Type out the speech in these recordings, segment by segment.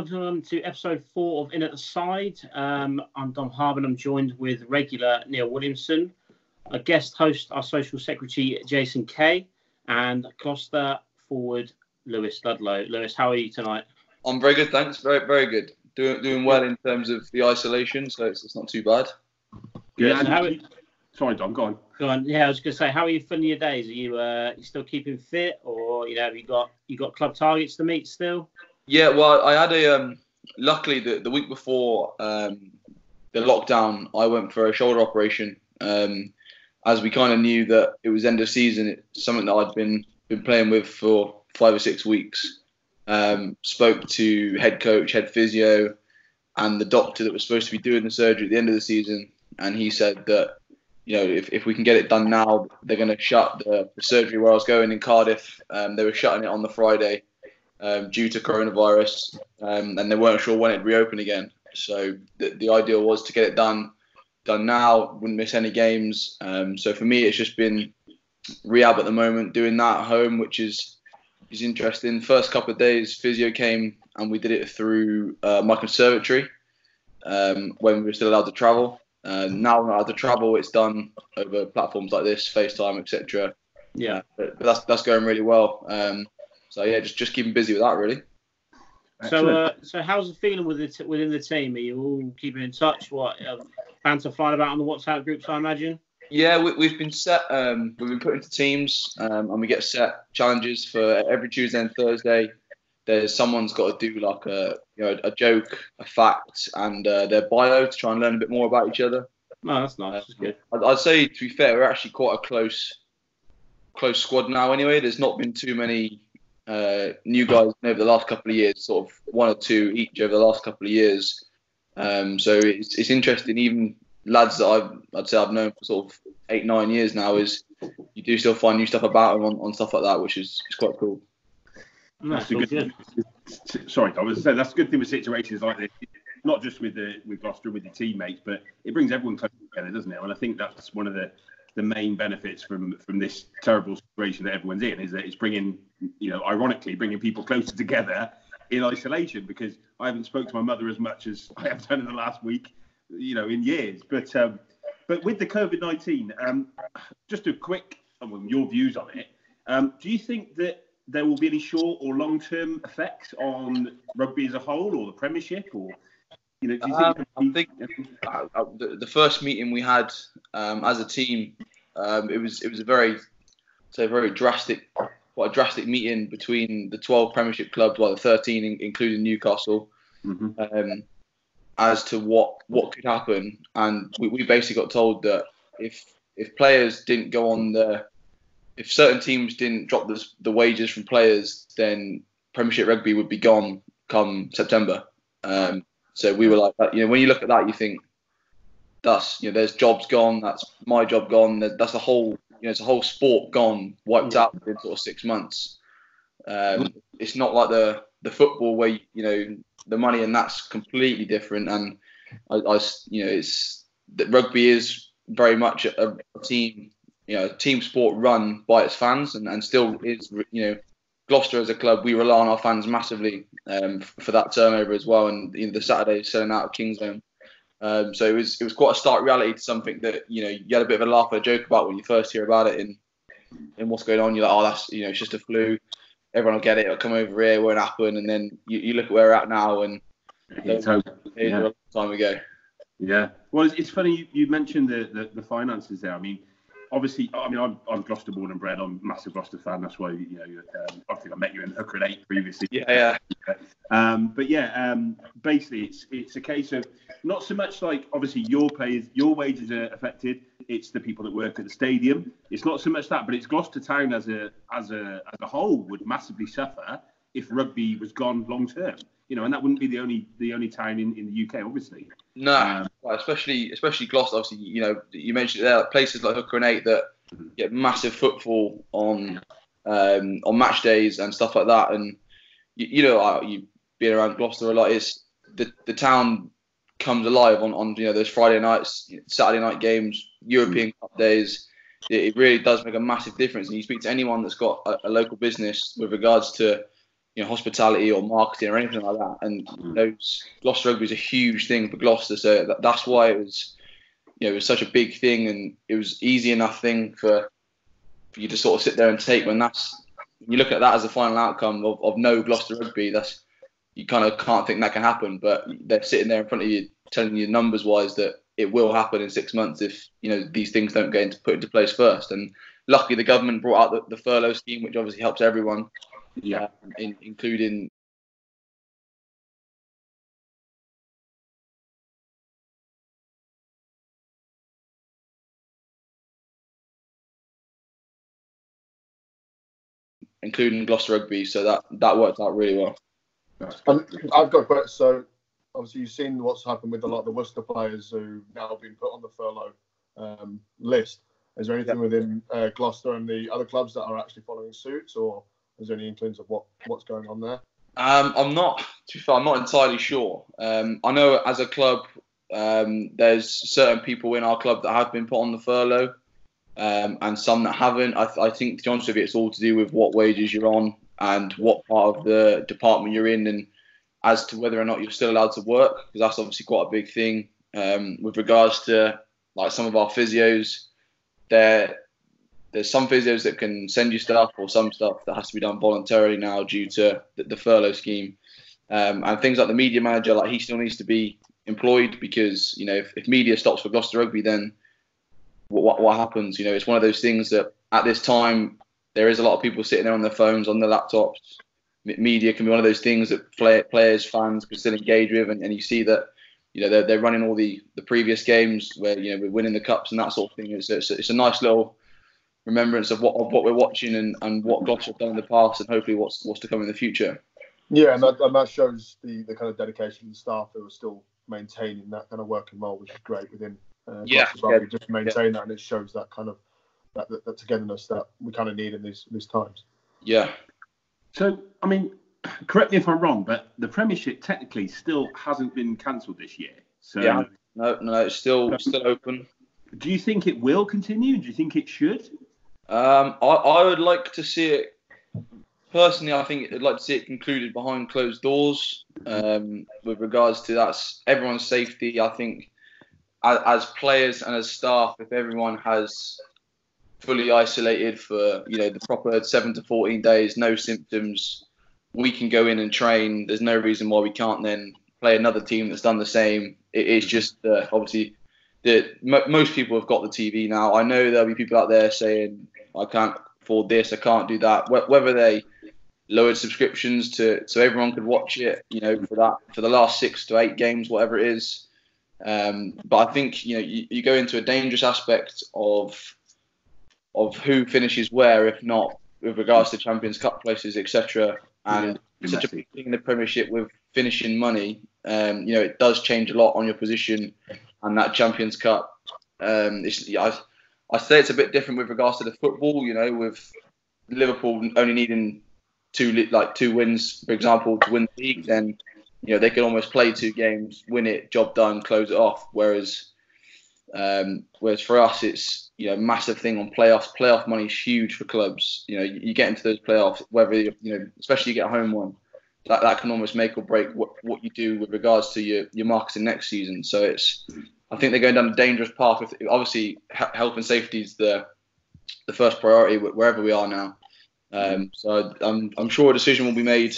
evening. Welcome to episode four of In at the Side. Um, I'm Dom Harbin. I'm joined with regular Neil Williamson, a guest host, our social secretary Jason Kay, and Gloucester forward Lewis Ludlow. Lewis, how are you tonight? I'm very good, thanks. Very, very good. Doing, doing well in terms of the isolation, so it's, it's not too bad. Yeah. So how are- Sorry, Dom. Go on. Go on. Yeah, I was going to say, how are you filling your days? Are you uh, you still keeping fit, or you know, have you got you got club targets to meet still? Yeah, well, I had a um, luckily the, the week before um, the lockdown, I went for a shoulder operation. Um, as we kind of knew that it was end of season, it's something that I'd been been playing with for five or six weeks. Um, spoke to head coach, head physio, and the doctor that was supposed to be doing the surgery at the end of the season, and he said that you know if, if we can get it done now, they're going to shut the, the surgery where I was going in Cardiff. Um, they were shutting it on the Friday um, due to coronavirus, um, and they weren't sure when it'd reopen again. So the, the ideal was to get it done done now. Wouldn't miss any games. Um, so for me, it's just been rehab at the moment, doing that at home, which is is interesting. First couple of days, physio came and we did it through uh, my conservatory um, when we were still allowed to travel. Uh, now we're not allowed to travel. It's done over platforms like this, FaceTime, etc. Yeah. But, but that's that's going really well. Um, so yeah, just just keeping busy with that really. So, uh, so how's the feeling with it within the team? Are you all keeping in touch? What uh, banter flying about on the WhatsApp groups? I imagine. Yeah, we, we've been set. Um, we've been put into teams, um, and we get set challenges for every Tuesday and Thursday. There's someone's got to do like a you know a joke, a fact, and uh, their bio to try and learn a bit more about each other. No, that's nice. That's good. I'd, I'd say to be fair, we're actually quite a close, close squad now. Anyway, there's not been too many uh, new guys over the last couple of years. Sort of one or two each over the last couple of years. Um, so it's, it's interesting. Even lads that I've I'd say I've known for sort of eight nine years now is you do still find new stuff about them on, on stuff like that, which is, is quite cool. No, That's a all good. good. Sorry, Dom. As I said, that's a good thing with situations like this. Not just with the with Gloucester and with the teammates, but it brings everyone closer together, doesn't it? And I think that's one of the the main benefits from from this terrible situation that everyone's in is that it's bringing, you know, ironically, bringing people closer together in isolation because I haven't spoke to my mother as much as I have done in the last week, you know, in years. But um, but with the COVID nineteen, um, just a quick, well, your views on it. Um, do you think that there will be any short or long term effects on rugby as a whole or the Premiership or you know? Do you Um, think? I Uh, uh, the, the first meeting we had um, as a team, um, it was it was a very, say, very drastic, quite a drastic meeting between the 12 Premiership clubs, well, the 13, in- including Newcastle, Mhm. um, as to what what could happen. And we, we basically got told that if if players didn't go on the, if certain teams didn't drop the, the wages from players, then Premiership rugby would be gone come September. Um, so we were like, you know, when you look at that, you think that's you know, there's jobs gone, that's my job gone, that's a whole, you know, it's a whole sport gone, wiped out within sort of six months. Um, it's not like the the football where you know the money and that's completely different. And I, you know, it's that rugby is very much a, a team, you know, a team sport run by its fans, and, and still is, you know, Gloucester as a club, we rely on our fans massively um, for that turnover as well. And you know, the Saturday selling out of Kingsholm. Um, so it was it was quite a stark reality to something that you know you had a bit of a laugh or a joke about when you first hear about it and in what's going on. You're like, oh, that's you know, it's just a flu. Everyone will get it. It'll come over here. It won't happen. And then you, you look at where we're at now, and It's hope. it's Yeah. a long time ago. Yeah. Well, it's, it's funny you, you mentioned the, the, the finances there. I mean, obviously, I mean, I'm, I'm Gloucester born and bred. I'm a massive Gloucester fan. That's why, you know, um, I think I met you in Hooker and Eight previously. Yeah, yeah. Um, but yeah, um, basically, it's it's a case of not so much like obviously your players, your wages are affected. It's the people that work at the stadium. It's not so much that, but it's Gloucester Town as a as a as a whole would massively suffer if rugby was gone long term. You know, and that wouldn't be the only the only town in, in the UK, obviously. No, Um, especially especially Gloucester. Obviously, you know, you mentioned there places like Hooker and Eight that get massive footfall on um, on match days and stuff like that. And you, you know, uh, you being around Gloucester a lot, is the the town comes alive on, on you know those Friday nights, Saturday night games, European Cup days. It, it really does make a massive difference. And you speak to anyone that's got a, a local business with regards to you know hospitality or marketing or anything like that. And Mm. those Gloucester Rugby is a huge thing for Gloucester, so that, that's why it was you know it was such a big thing, and it was easy enough thing for for you to sort of sit there and take when that's when you look at that as a final outcome of, of no Gloucester Rugby. That's you kind of can't think that can happen, but they're sitting there in front of you telling you numbers wise that it will happen in six months if you know these things don't get into put into place first. And luckily, the government brought out the, the furlough scheme, which obviously helps everyone, Yeah. um, in, including including Gloucester Rugby. So that that worked out really well. That's Um. I've got a question. So, obviously, you've seen what's happened with a lot of the Worcester players who've now been put on the furlough um, list. Is there anything within uh, Gloucester and the other clubs that are actually following suit, or is there any inklings of what, what's going on there? Um, I'm not. To be fair, I'm not entirely sure. Um, I know as a club, um, there's certain people in our club that have been put on the furlough, um, and some that haven't. I, th- I think, to be honest with you, it's all to do with what wages you're on and what part of the department you're in, and as to whether or not you're still allowed to work, because that's obviously quite a big thing. Um, with regards to like some of our physios, there there's some physios that can send you stuff or some stuff that has to be done voluntarily now due to the, the furlough scheme. Um, and things like the media manager, like he still needs to be employed because, you know, if, if media stops for Gloucester Rugby, then what, what, what happens? You know, it's one of those things that at this time, there is a lot of people sitting there on their phones, on their laptops. Media can be one of those things that play, players, fans can still engage with. And, and you see that, you know, they're, they're running all the, the previous games where, you know, we're winning the cups and that sort of thing. It's, it's, it's a nice little remembrance of what of what we're watching and, and what Gloucester have done in the past and hopefully what's what's to come in the future. Yeah, and that, and that shows the, the kind of dedication of the staff who are still maintaining that kind of working role, which is great within uh, Yeah, Gloucester Rugby, just to maintain that, and it shows that kind of that, that, that togetherness that we kind of need in these these times. Yeah. So, I mean, correct me if I'm wrong, but the Premiership technically still hasn't been cancelled this year. So, Yeah. No, no, it's still still open. do you think it will continue? Do you think it should? Um, I, I would like to see it personally. I think I'd like to see it concluded behind closed doors. Um, with regards to that's everyone's safety. I think as, as players and as staff, if everyone has fully isolated for you know the proper seven to fourteen days, no symptoms, we can go in and train. There's no reason why we can't then play another team that's done the same. It is just uh, obviously that most people have got the TV now. I know there'll be people out there saying I can't afford this, I can't do that. Whether they lowered subscriptions to so everyone could watch it, you know, for that for the last six to eight games, whatever it is. Um, but I think you know you, you go into a dangerous aspect of of who finishes where, if not with regards to Champions Cup places, etc. And such a big thing in the Premiership with finishing money, um, you know, it does change a lot on your position and that Champions Cup. Um, it's, I, I say it's a bit different with regards to the football, you know, with Liverpool only needing two like two wins, for example, to win the league, then you know they can almost play two games, win it, job done, close it off. Whereas, um, whereas for us, it's you know massive thing on playoffs. Playoff money is huge for clubs. You know, you, you get into those playoffs, whether you know, especially you get a home one, that that can almost make or break what, what you do with regards to your your marketing next season. So it's, I think they're going down a dangerous path. If, obviously, health and safety is the the first priority wherever we are now. Um, so I'm I'm sure a decision will be made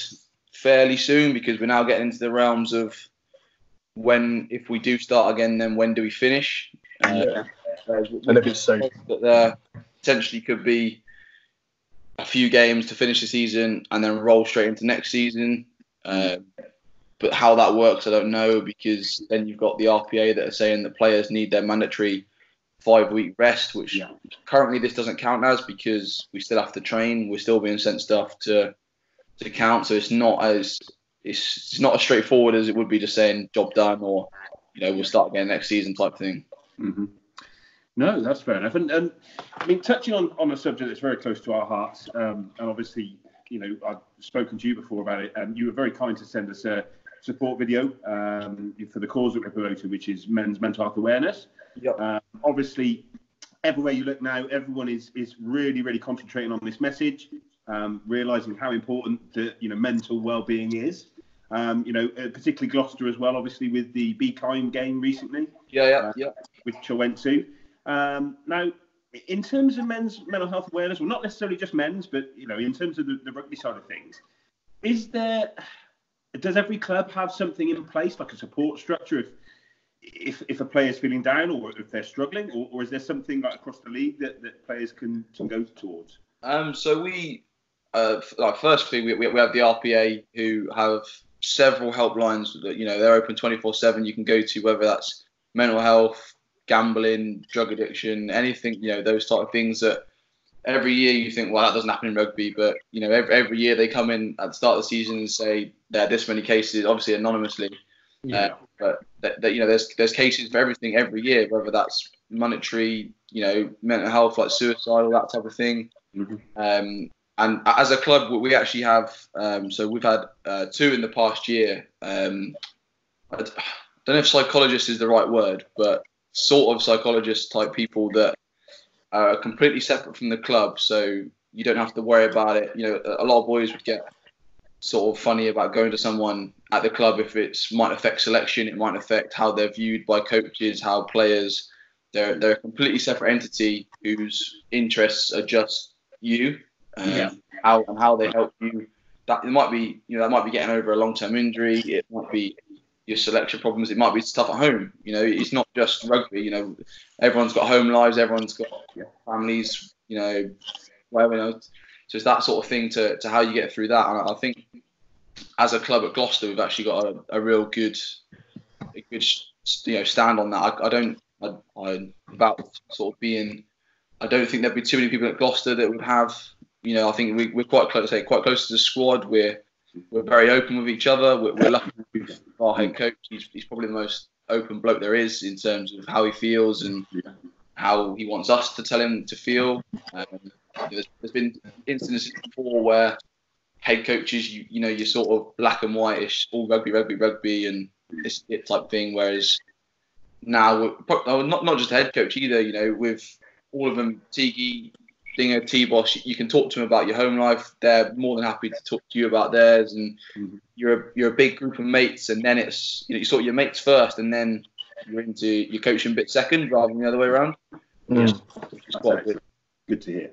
fairly soon because we're now getting into the realms of when if we do start again, then when do we finish? Uh, Yeah. we- And if it's safe. that there potentially could be a few games to finish the season and then roll straight into next season. Uh, but how that works, I don't know because then you've got the RPA that are saying that players need their mandatory five week rest, which Yeah. currently this doesn't count as because we still have to train. We're still being sent stuff to to count, so it's not as it's, it's not as straightforward as it would be just saying job done or you know we'll start again next season type thing. hmm No, that's fair enough. And, and I mean, touching on, on a subject that's very close to our hearts, um, and obviously, you know, I've spoken to you before about it, and you were very kind to send us a support video um, for the cause that we're promoting, which is men's mental health awareness. Yep. Um, obviously, everywhere you look now, everyone is is really, really concentrating on this message. um, realizing how important the you know mental well-being is. Um, you know, uh, particularly Gloucester as well, obviously with the Be Kind game recently. Yeah, yeah, uh, yeah. Which I went to. Um, now, in terms of men's mental health awareness, well, not necessarily just men's, but you know, in terms of the, the rugby side of things, is there? Does every club have something in place, like a support structure, if if, if a player's feeling down or if they're struggling, or, or is there something like across the league that, that players can, can go towards? Um, so we, uh, like firstly, we, we have the RPA who have several helplines that you know they're open 24/7. You can go to whether that's mental health, gambling, drug addiction, anything you know those type of things that every year you think well that doesn't happen in rugby, but you know every, every year they come in at the start of the season and say there are this many cases, obviously anonymously. Yeah. Uh, but that, that, you know there's there's cases for everything every year, whether that's monetary, you know, mental health like suicide, all that type of thing. Mm-hmm. Um, and as a club, we actually have. Um, so we've had uh, two in the past year. Um, I don't know if psychologist is the right word, but sort of psychologist type people that are completely separate from the club, so you don't have to worry about it. You know, a lot of boys would get sort of funny about going to someone at the club if it might affect selection, it might affect how they're viewed by coaches, how players. They're they're a completely separate entity whose interests are just you um, yeah. how and how they help you. That it might be, you know, that might be getting over a long-term injury. It might be your selection problems. It might be stuff at home. You know, it's not just rugby. You know, everyone's got home lives. Everyone's got families. You know, whatever. You know, so it's that sort of thing to, to how you get through that. And I think as a club at Gloucester, we've actually got a, a real good, a good, you know, stand on that. I, I don't, I, I about sort of being. I don't think there'd be too many people at Gloucester that would have you know, I think we, we're quite close, say, quite close to the squad. We're we're very open with each other. We're, we're lucky our head coach. He's, he's probably the most open bloke there is in terms of how he feels and how he wants us to tell him to feel. Um, there's, there's been instances before where head coaches, you, you know, you're sort of black and whitish, all rugby, rugby, rugby, and this type thing. Whereas now, not not just head coach either. You know, with all of them, Tiki, being a T-boss, you can talk to them about your home life. They're more than happy to talk to you about theirs, and mm-hmm. you're a, you're a big group of mates. And then it's you know you sort your mates first, and then you're into your coaching bit second, rather than the other way around. Yeah, good. good to hear.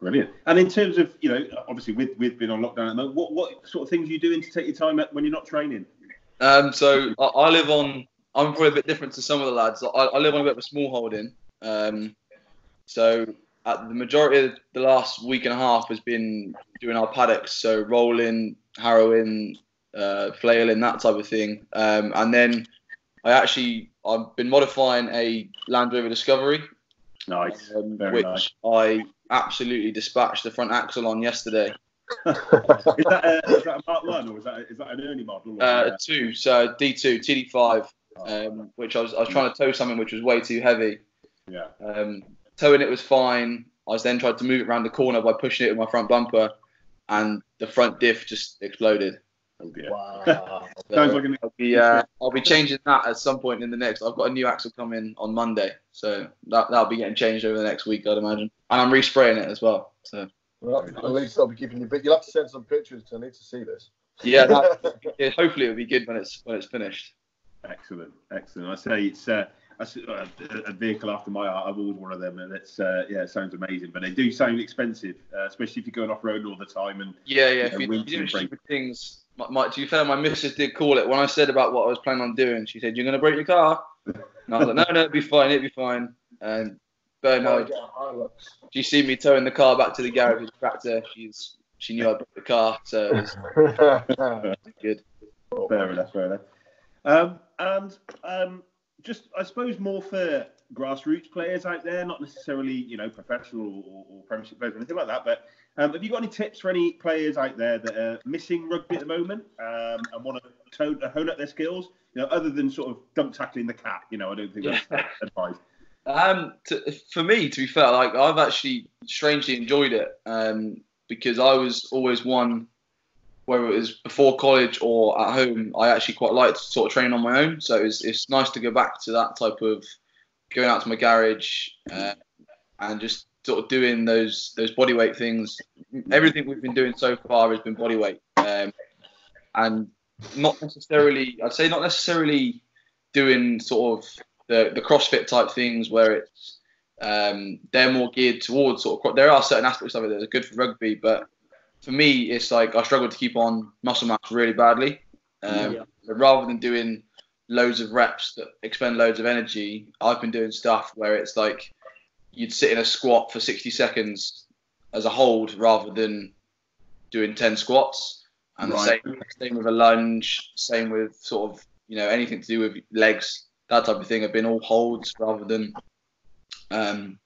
Brilliant. And in terms of you know, obviously with with being on lockdown at the moment, what what sort of things are you doing to take your time when you're not training? Um, so I, I, live on. I'm probably a bit different to some of the lads. I, I live on a bit of a small holding. Um, so uh, the majority of the last week and a half has been doing our paddocks, so rolling, harrowing, uh, flailing, that type of thing. Um, and then I actually I've been modifying a Land Rover Discovery, nice, um, which nice. I absolutely dispatched the front axle on yesterday. is, that a, is that a Mark One or is that is that an early model? Uh, two, so D two, TD five, um, which I was I was trying to tow something which was way too heavy. Yeah. Um, towing it was fine. I was then tried to move it around the corner by pushing it with my front bumper, and the front diff just exploded. Oh Wow. so like an- I'll be uh, I'll be changing that at some point in the next. I've got a new axle coming on Monday, so that that'll be getting changed over the next week, I'd imagine. And I'm respraying it as well. So. Well, at least I'll be keeping you. But you'll have to send some pictures. I need to see this. Yeah, that, yeah hopefully it'll be good when it's when it's finished. Excellent, excellent. I say it's. Uh, a, a, vehicle after my heart. I've ordered one of them, and it's uh, yeah, it sounds amazing. But they do sound expensive, uh, especially if you're going off road all the time. And yeah, yeah, if you, you do stupid things. My, my, to be fair, my missus did call it when I said about what I was planning on doing. She said, "You're going to break your car," and I was like, "No, no, it'll be fine, it'll be fine." And Bernard, she seen me towing the car back to the garage with the tractor. She's she knew I broke the car, so it was good. Fair enough, fair enough. Um, and um, just I suppose more for grassroots players out there, not necessarily you know professional or, or Premiership players or anything like that. But um, have you got any tips for any players out there that are missing rugby at the moment um, and want to tone, hone up their skills? You know, other than sort of dump tackling the cat. You know, I don't think that's yeah. advice. Um, to, for me, to be fair, like I've actually strangely enjoyed it um, because I was always one whether it was before college or at home, I actually quite liked sort of training on my own. So it's, it's nice to go back to that type of going out to my garage uh, and just sort of doing those those body weight things. Everything we've been doing so far has been body weight, um, and not necessarily. I'd say not necessarily doing sort of the the CrossFit type things where it's um, they're more geared towards sort of. There are certain aspects of it that are good for rugby, but for me, it's like I struggle to keep on muscle mass really badly. Um, Yeah. rather than doing loads of reps that expend loads of energy, I've been doing stuff where it's like you'd sit in a squat for 60 seconds as a hold rather than doing 10 squats. And Right. the same, same with a lunge, same with sort of, you know, anything to do with legs, that type of thing have been all holds rather than, um,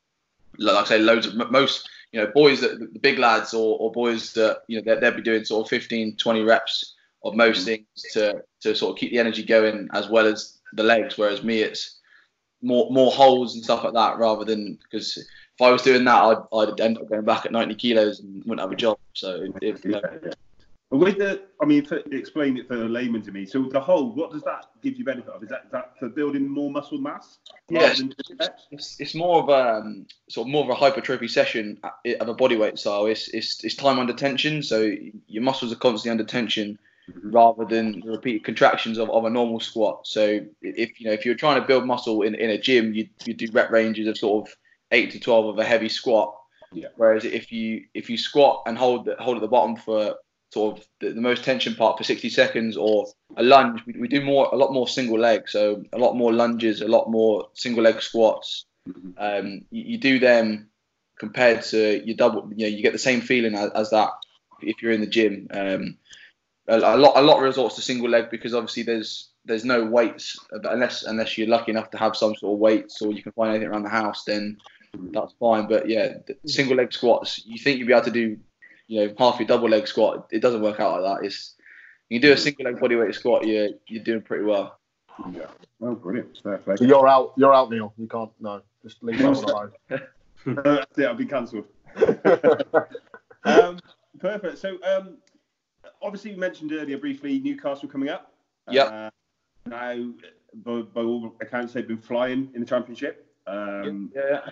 like I say, loads of most, you know, boys that the big lads or, or boys that, you know, they'll, be doing sort of 15, 20 reps of most mm. things to, to sort of keep the energy going as well as the legs. Whereas me, it's more more holes and stuff like that rather than because if I was doing that, I'd, I'd end up going back at 90 kilos and wouldn't have a job. So if, you know, But with the, I mean, for, explain it for a layman to me. So the whole, what does that give you benefit of? Is that, is that for building more muscle mass? Yes. reps? it's, it's more of a um, sort of more of a hypertrophy session of a bodyweight style. It's, it's it's time under tension, so your muscles are constantly under tension rather than the repeated contractions of, of a normal squat. So if you know if you're trying to build muscle in, in a gym, you you do rep ranges of sort of eight to twelve of a heavy squat. Yeah. Whereas if you if you squat and hold the, hold at the bottom for sort of the, the most tension part for 60 seconds or a lunge, we, we do more a lot more single leg. So a lot more lunges, a lot more single leg squats. Um, you, you do them compared to your double. You know, you get the same feeling as, as that if you're in the gym. Um, a, a lot a lot resorts to single leg because obviously there's there's no weights unless unless you're lucky enough to have some sort of weights or you can find anything around the house then that's fine but yeah single leg squats you think you'd be able to do you know half your double leg squat it doesn't work out like that it's you do a single leg bodyweight squat you're you're doing pretty well Yeah. Oh, brilliant. Fair play. So you're out. You're out, Neil. You can't. No, just leave that one alone. Uh, that's it, I'll be cancelled. um, perfect. So, um, obviously, you mentioned earlier briefly Newcastle coming up. Yep. Uh, now, by, by all accounts, they've been flying in the Championship. Um, yeah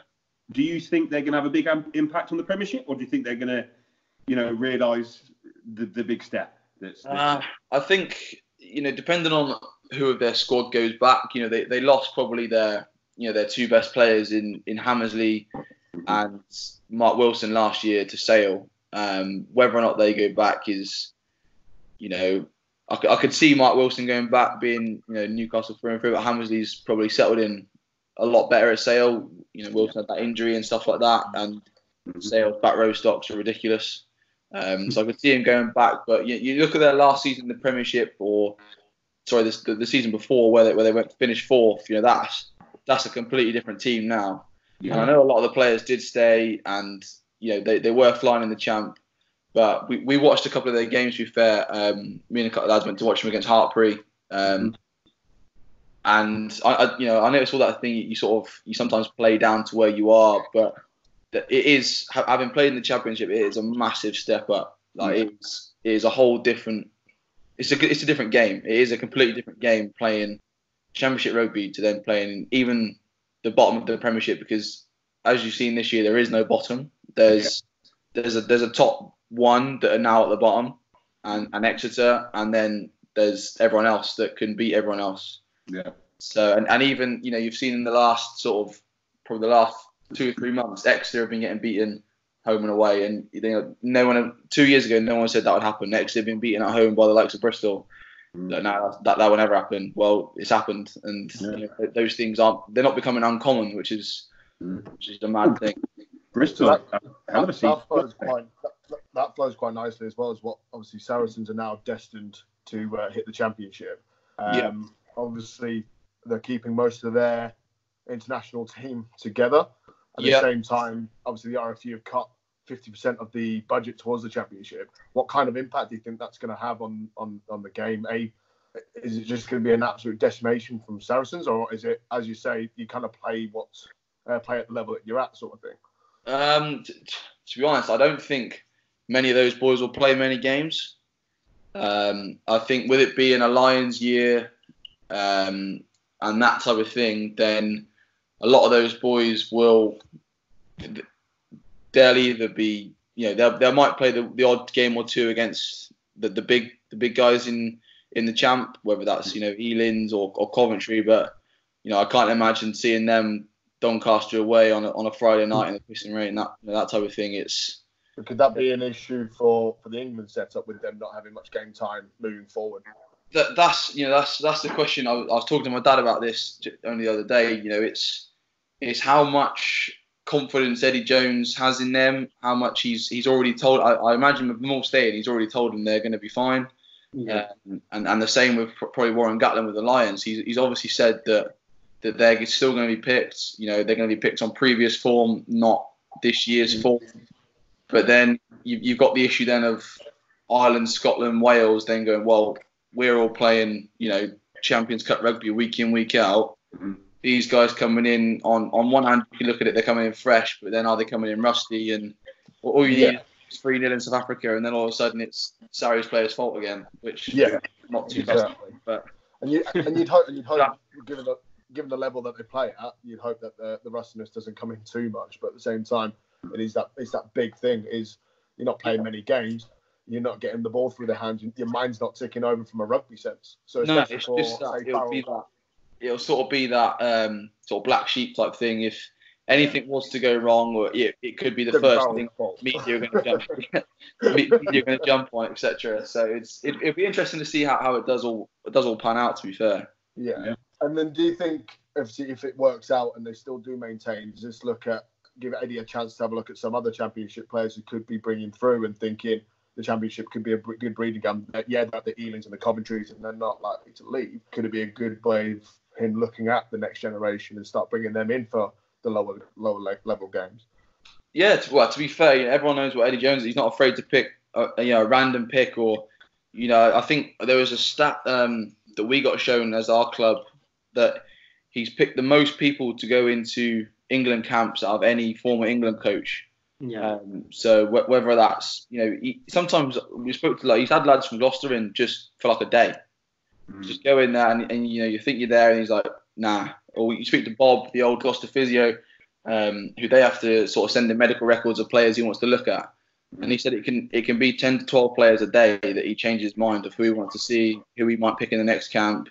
Do you think they're going to have a big am- impact on the Premiership, or do you think they're going to, you know, realise the, the big step? That's, that's Uh, I think you know, depending on who of their squad goes back, you know, they, they lost probably their you know their two best players in in Hammersley and Mark Wilson last year to Sale. Um, whether or not they go back is, you know, I could see Mark Wilson going back, being you know Newcastle through and through, but Hammersley's probably settled in a lot better at Sale. You know, Wilson had that injury and stuff like that, and Sale's back row stocks are ridiculous. Um, so I could see him going back, but you, you look at their last season in the Premiership, or sorry, this, the, the season before where they, where they went finished fourth. You know, that's that's a completely different team now. And I know a lot of the players did stay, and you know they, they were flying in the champ. But we, we watched a couple of their games. To be fair, um, me and a couple of lads went to watch them against Hartpury, um, and I, I you know I noticed all that thing you sort of you sometimes play down to where you are, but it is ha- having played in the championship, it is a massive step up. Like mm. it's it is a whole different. It's a it's a different game. It is a completely different game playing championship rugby to then playing even the bottom of the Premiership because as you've seen this year, there is no bottom. There's there's a there's a top one that are now at the bottom, and, and Exeter, and then there's everyone else that can beat everyone else. yeah. So and, and even you know you've seen in the last sort of probably the last two or three months, Exeter have been getting beaten home and away, and you know no one two years ago no one said that would happen. Exeter have been beaten at home by the likes of Bristol. Mm. No, no, that that will never happen. Well, it's happened, and Yeah. you know, those things aren't they're not becoming uncommon, which is Mm. which is a mad thing. Bristol, That- a hell of a that, that flows quite that, that flows quite nicely as well as what obviously Saracens are now destined to uh, hit the championship. Um, Yeah. Obviously, they're keeping most of their international team together. At Yeah. the same time, obviously the RFU have cut 50% of the budget towards the championship. What kind of impact do you think that's going to have on, on, on the game? A, is it just going to be an absolute decimation from Saracens, or is it, as you say, you kind of play what's uh, play at the level that you're at, sort of thing? Um, t- t- to be honest, I don't think many of those boys will play many games. Um, I think with it being a Lions year um, and that type of thing, then a lot of those boys will they'll either be, you know, they might play the, the odd game or two against the, the big the big guys in in the champ, whether that's you know Ealing's or, or Coventry, but you know I can't imagine seeing them Doncaster away on a, on a Friday night in the pissing rain, that you know, that type of thing. It's could that be an issue for, for the England setup with them not having much game time moving forward? That, that's you know that's that's the question. I, was- I was talking to my dad about this only the other day. You know, it's it's how much confidence Eddie Jones has in them. How much he's he's already told. I, I imagine with them staying, he's already told them they're going to be fine. Yeah. Um, and and the same with probably Warren Gatland with the Lions. He's he's obviously said that that they're still going to be picked. You know, they're going to be picked on previous form, not this year's form. But then you, you've got the issue then of Ireland, Scotland, Wales, then going well. We're all playing, you know, Champions Cup rugby week in, week out. Mhm. These guys coming in on on one hand, you look at it, they're coming in fresh, but then are they coming in rusty? And all you Yeah. need is three 0 in South Africa, and then all of a sudden it's Sarries' players' fault again, which Yeah, not too exactly. but- and you and you'd hope and you'd hope Yeah. given the given the level that they play at, you'd hope that the, the rustiness doesn't come in too much. But at the same time, it is that it's that big thing is you're not playing many games. You're not getting the ball through the hands. Your mind's not ticking over from a rugby sense. So no, it's just that it'll be that it'll sort of be that um, sort of black sheep type thing. If anything was to go wrong, or it, it could be the first thing fault. media are going to jump, media going to jump on, etc. So it's it, it'll be interesting to see how, how it does all it does all pan out. To be fair, Yeah. Yeah. And then do you think if if it works out and they still do maintain, this look at give Eddie a chance to have a look at some other championship players who could be bringing through and thinking the championship could be a good breeding ground? Yeah, that the Ealings and the Coventries and they're not likely to leave. Could it be a good way of him looking at the next generation and start bringing them in for the lower lower level games? yeah. To, well, to be fair, you know, everyone knows what Eddie Jones. is. He's not afraid to pick a, you know a random pick or you know I think there was a stat um, that we got shown as our club that he's picked the most people to go into England camps out of any former England coach. Yeah. Um, so wh- whether that's you know he, sometimes we spoke to like he's had lads from Gloucester in just for like a day, Mm. just go in there and, and you know you think you're there and he's like nah. Or you speak to Bob, the old Gloucester physio, um, who they have to sort of send the medical records of players he wants to look at, and he said it can it can be 10 to 12 players a day that he changes his mind of who he wants to see, who he might pick in the next camp.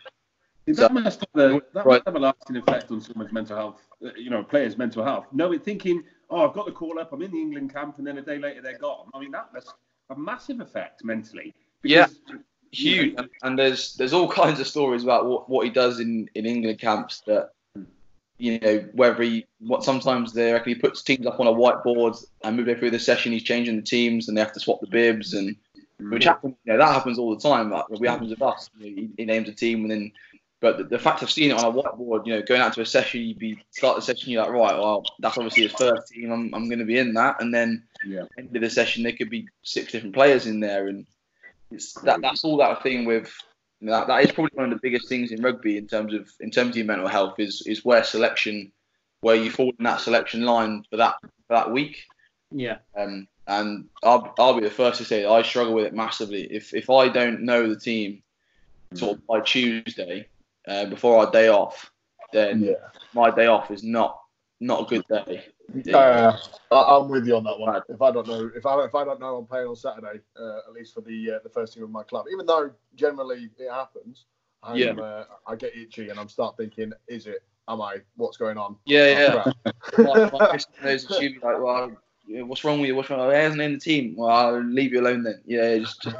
That So- must have a, that Right. must have a lasting effect on someone's mental health. uh, You know, players' mental health. No, it thinking, oh, I've got the call up. I'm in the England camp, and then a day later they're gone. I mean, that, that's a massive effect mentally. Yeah. Because, huge and, and there's there's all kinds of stories about what, what he does in, in England camps that you know whether he what sometimes they reckon he puts teams up on a whiteboard and moving through the session he's changing the teams and they have to swap the bibs and which mm. happens you know that happens all the time like it happens with us you know, he, he names a team and then but the, the fact of seeing it on a whiteboard you know going out to a session you'd be start the session you're like right well that's obviously his first team I'm, I'm going to be in that and then Yeah. end of the session there could be six different players in there and it's that that's all that thing with you know, that, that is probably one of the biggest things in rugby in terms of in terms of your mental health is is where selection where you fall in that selection line for that for that week Yeah. um, and I'll, I'll be the first to say that I struggle with it massively if if I don't know the team sort of by Tuesday uh, before our day off then Yeah. my day off is not not a good day Uh, I- I'm with you on that one. If I don't know, if I if I don't know I'm playing on Saturday, uh, at least for the uh, the first team of my club, even though generally it happens, I'm, Yeah. uh, I get itchy and I'm start thinking, is it? Am I? What's going on? yeah yeah crap. my, my Christian knows that she'd be like, well, what's wrong with you? What's wrong? He hasn't in the team. Well, I'll leave you alone then. Yeah, just, just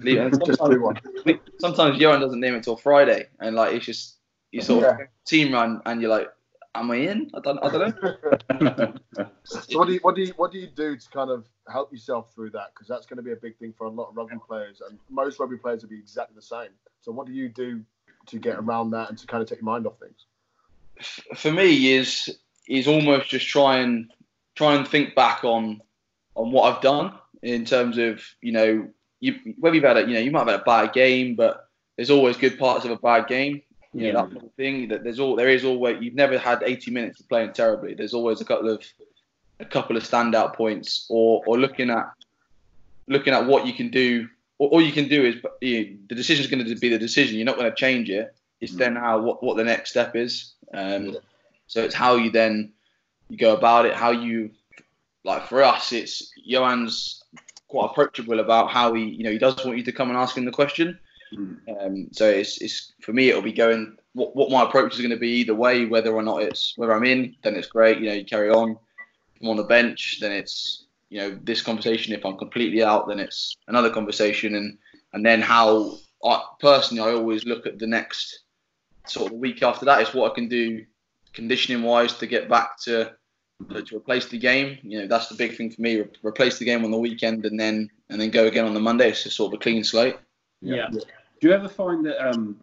leave it. And Just do one. sometimes, sometimes Johan doesn't name it till Friday, and like it's just you sort of team run, and you're like, am I in? I don't, I don't know. So what do you what do you what do you do to kind of help yourself through that? Because that's going to be a big thing for a lot of rugby players, and most rugby players will be exactly the same. So what do you do to get around that and to kind of take your mind off things? For me, is is almost just try and try and think back on on what I've done in terms of you know you whether you've had a you know you might have had a bad game, but there's always good parts of a bad game. you know, that sort of thing. That there's all there is always you've never had 80 minutes of playing terribly. There's always a couple of a couple of standout points, or or looking at looking at what you can do. All, you can do is you know, the decision is going to be the decision. You're not going to change it. It's then how what, what the next step is. Um, so it's how you then you go about it, how you like for us, it's Johan's quite approachable about how he, you know, he does want you to come and ask him the question. Mm. Um, so it's, it's for me, it'll be going what, what my approach is going to be either way, whether or not it's whether I'm in, then it's great, you know, you carry on. If I'm on the bench, then it's you know this conversation. If I'm completely out, then it's another conversation, and and then how I personally I always look at the next sort of week after that is what I can do conditioning wise to get back to to replace the game. You know that's the big thing for me. Re- replace the game on the weekend and then and then go again on the Monday. It's just sort of a clean slate. Yeah. Do you ever find that? Um,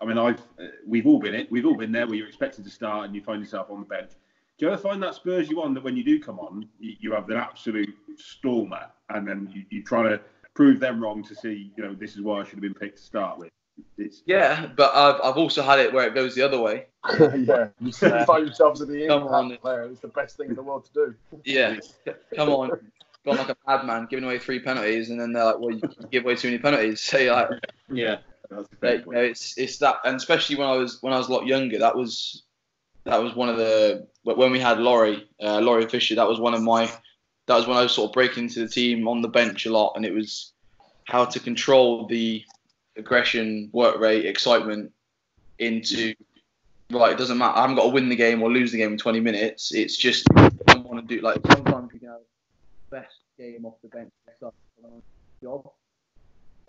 I mean, I've uh, we've all been it. We've all been there where you're expected to start and you find yourself on the bench. Do you ever find that spurs you on that when you do come on, you, you have an absolute stormer, and then you, you try to prove them wrong to see, you know, this is why I should have been picked to start with. It's Yeah, but I've I've also had it where it goes the other way. yeah, you find yourselves in the Come impact on. player. It's the best thing in the world to do. Yeah, come on, gone like a madman, giving away three penalties, and then they're like, "Well, you give away too many penalties." So you're like, Yeah. that's Like, you know, it's it's that, and especially when I was when I was a lot younger, that was that was one of the when we had Laurie uh, Laurie Fisher. That was one of my that was when I was sort of breaking into the team on the bench a lot, and it was how to control the aggression, work rate, excitement into right. It doesn't matter. I haven't got to win the game or lose the game in 20 minutes. It's just I want to do like sometimes we can have the best game off the bench. Job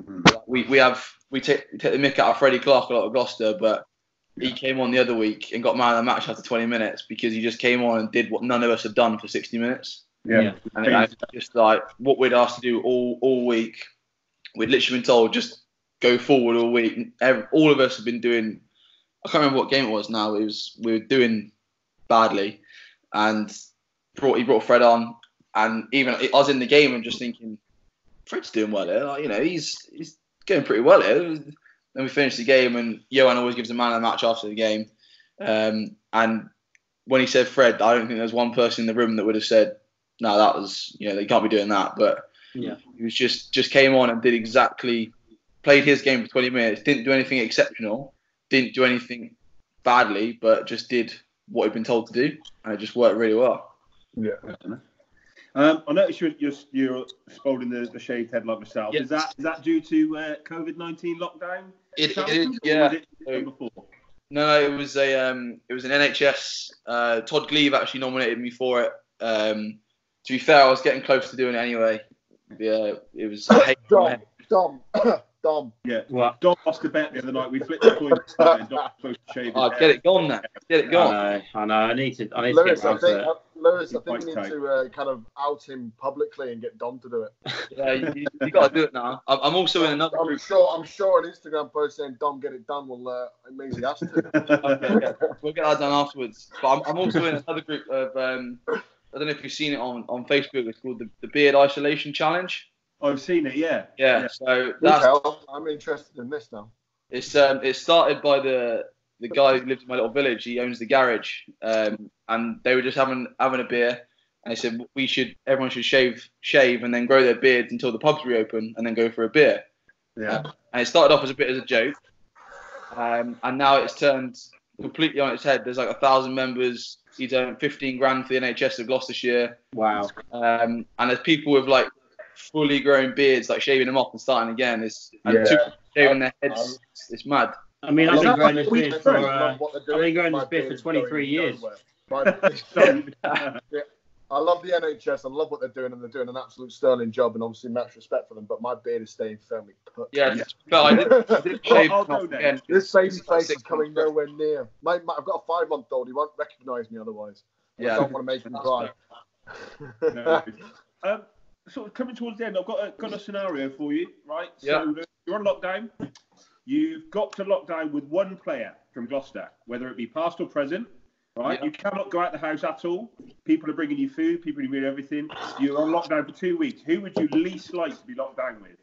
Mhm. like, we, we have we take we take the mick out of Freddie Clark a lot of Gloucester, but he came on the other week and got man of the match after 20 minutes because he just came on and did what none of us had done for 60 minutes. Yeah. Yeah. And it, just like what we'd asked to do all all week. We'd literally been told just go forward all week. All of us have been doing. I can't remember what game it was now. It was we were doing badly, and brought he brought Fred on, and even I was in the game and just thinking, Fred's doing well here. Like, you know, he's he's going pretty well here. Then we finished the game, and Johan always gives a man of the match after the game. Um, and when he said Fred, I don't think there's one person in the room that would have said, "No, that was you know they can't be doing that." But Yeah. he was just just came on and did exactly played his game for 20 minutes. Didn't do anything exceptional. Didn't do anything badly, but just did what he'd been told to do, and it just worked really well. Yeah. Um, I noticed you're, you're, you're sporting the, the shaved head like myself. Yes. Is that is that due to uh, COVID nineteen lockdown? It, it Or was yeah. it done before? No, no, it was a um, it was an NHS. Uh, Todd Gleave actually nominated me for it. Um, to be fair, I was getting close to doing it anyway. Yeah, it was. I Dom, Dom, Dom. Yeah. Well, Dom lost a bet the other night. We flipped the coin. and Dom supposed to shave Oh, get it gone now. Get it I know. I, know. I need to. I need Lewis, to get I think, uh, Lewis, I think we need tight. to uh, kind of out him publicly and get Dom to do it. Yeah, you, you got to do it now. I'm, I'm also in another I'm group. sure. I'm sure an Instagram post saying Dom get it done will. Uh, it means he has to. Okay, yeah. We'll get that done afterwards. But I'm, I'm also in another group of. Um, I don't know if you've seen it on, on Facebook. It's called the, the Beard Isolation Challenge. I've seen it. Yeah. Yeah. So that's tell. I'm interested in this now. It's um, it started by the the guy who lives in my little village. He owns the garage, um, and they were just having having a beer, and they said we should everyone should shave shave and then grow their beards until the pubs reopen, and then go for a beer. Yeah. And it started off as a bit as a joke, um, and now it's turned completely on its head. There's like a thousand members. He's earned 15 grand for the NHS of Gloucestershire, Wow. um, and there's people with like fully grown beards, like shaving them off and starting again. It's and Yeah. two shaving their heads. It's, it's mad. I mean, I I've love been growing this beard for. Uh, I've doing. been growing this beard for 23 years. I love the NHS. I love what they're doing, and they're doing an absolute sterling job. And obviously, much respect for them. But my beard is staying firmly put. Yeah, Yeah. but I did, I did shave I'll it go off again. This baby It's like face is coming months. nowhere near. My, my, I've got a five-month-old. He won't recognise me otherwise. Yeah, I don't want to make him cry. No. um, sort of coming towards the end, I've got a, got a scenario for you, right? Yeah. So you're on lockdown. You've got to lockdown with one player from Gloucester, whether it be past or present, right? Yeah. You cannot go out the house at all. People are bringing you food, people are bringing you everything. You're on lockdown for two weeks. Who would you least like to be locked down with?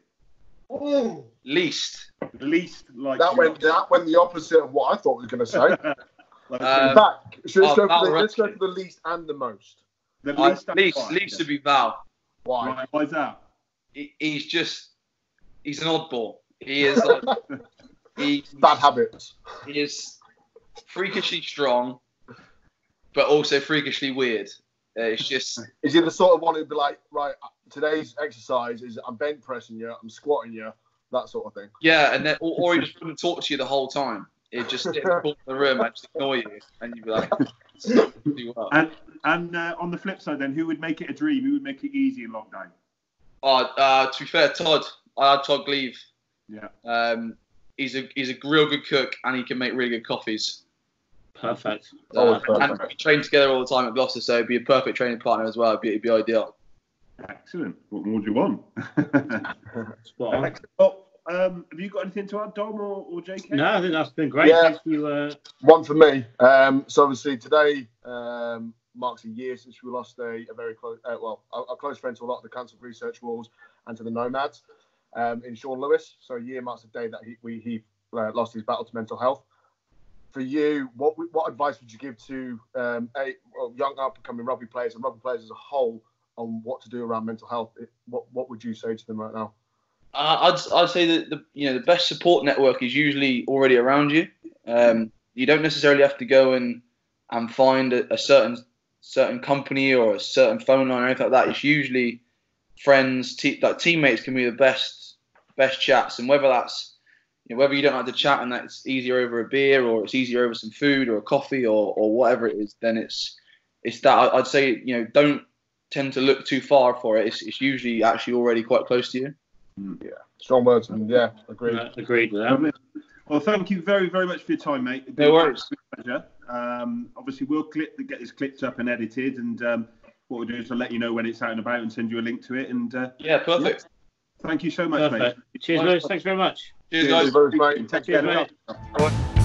Ooh, Least. Least like that went that went the opposite of what I thought we were going to say. Like, Um, In fact, so let's, oh, go for the, let's go for the least and the most. the least, that's least, fine. least to be Val. Why? Right, why's that? He, he's just, he's an oddball. He is like, he, Bad habits. he is freakishly strong, but also freakishly weird. Uh, it's just Is he the sort of one who'd be like, right, today's exercise is I'm bench pressing you, I'm squatting you, that sort of thing. yeah, and then or, or he just wouldn't talk to you the whole time. He'd just sit in the corner the room and just ignore you, and you'd be like, do well. And and uh, on the flip side, then, who would make it a dream? Who would make it easy in lockdown? Oh, uh, to be fair, Todd, I had Todd Gleave. Yeah. Um, he's a he's a real good cook, and he can make really good coffees. Perfect. Oh, Uh, perfect. and we train together all the time at Gloucester, so it'd be a perfect training partner as well. It'd be, it'd be ideal. Excellent. What more do you want? Spot on. well, um, have you got anything to add, Dom or, or JK? No, I think that's been great. Yeah. Thank you. Uh, One for me. Um, so obviously today um, marks a year since we lost a, a very close, uh, well, a, a close friend to a lot of the cancer research walls and to the Nomads um, in Sean Lewis. So a year marks the day that he, we, he uh, lost his battle to mental health. For you, what what advice would you give to um, a well, young up and coming rugby players and rugby players as a whole on what to do around mental health? It- What what would you say to them right now? Uh, I'd I'd say that the you know the best support network is usually already around you. Um, you don't necessarily have to go and and find a, a certain certain company or a certain phone line or anything like that. It's usually friends, te- like teammates can be the best best chats, and whether that's you know, whether you don't like to chat and that's easier over a beer or it's easier over some food or a coffee or, or whatever it is, then it's it's that I'd say you know don't tend to look too far for it. It's, it's usually actually already quite close to you. Yeah, strong words, and yeah, agreed. uh, agreed with that. Well, thank you very, very much for your time, mate. It's been No worries. Pleasure. Um, obviously, we'll clip get this clipped up and edited, and um, what we'll do is we'll let you know when it's out and about and send you a link to it. And uh, Yeah, perfect. thank you so much, Perfect. mate. Cheers, Lewis. Thanks very much. Cheers, Thank guys. very. Take Cheers, care. mate.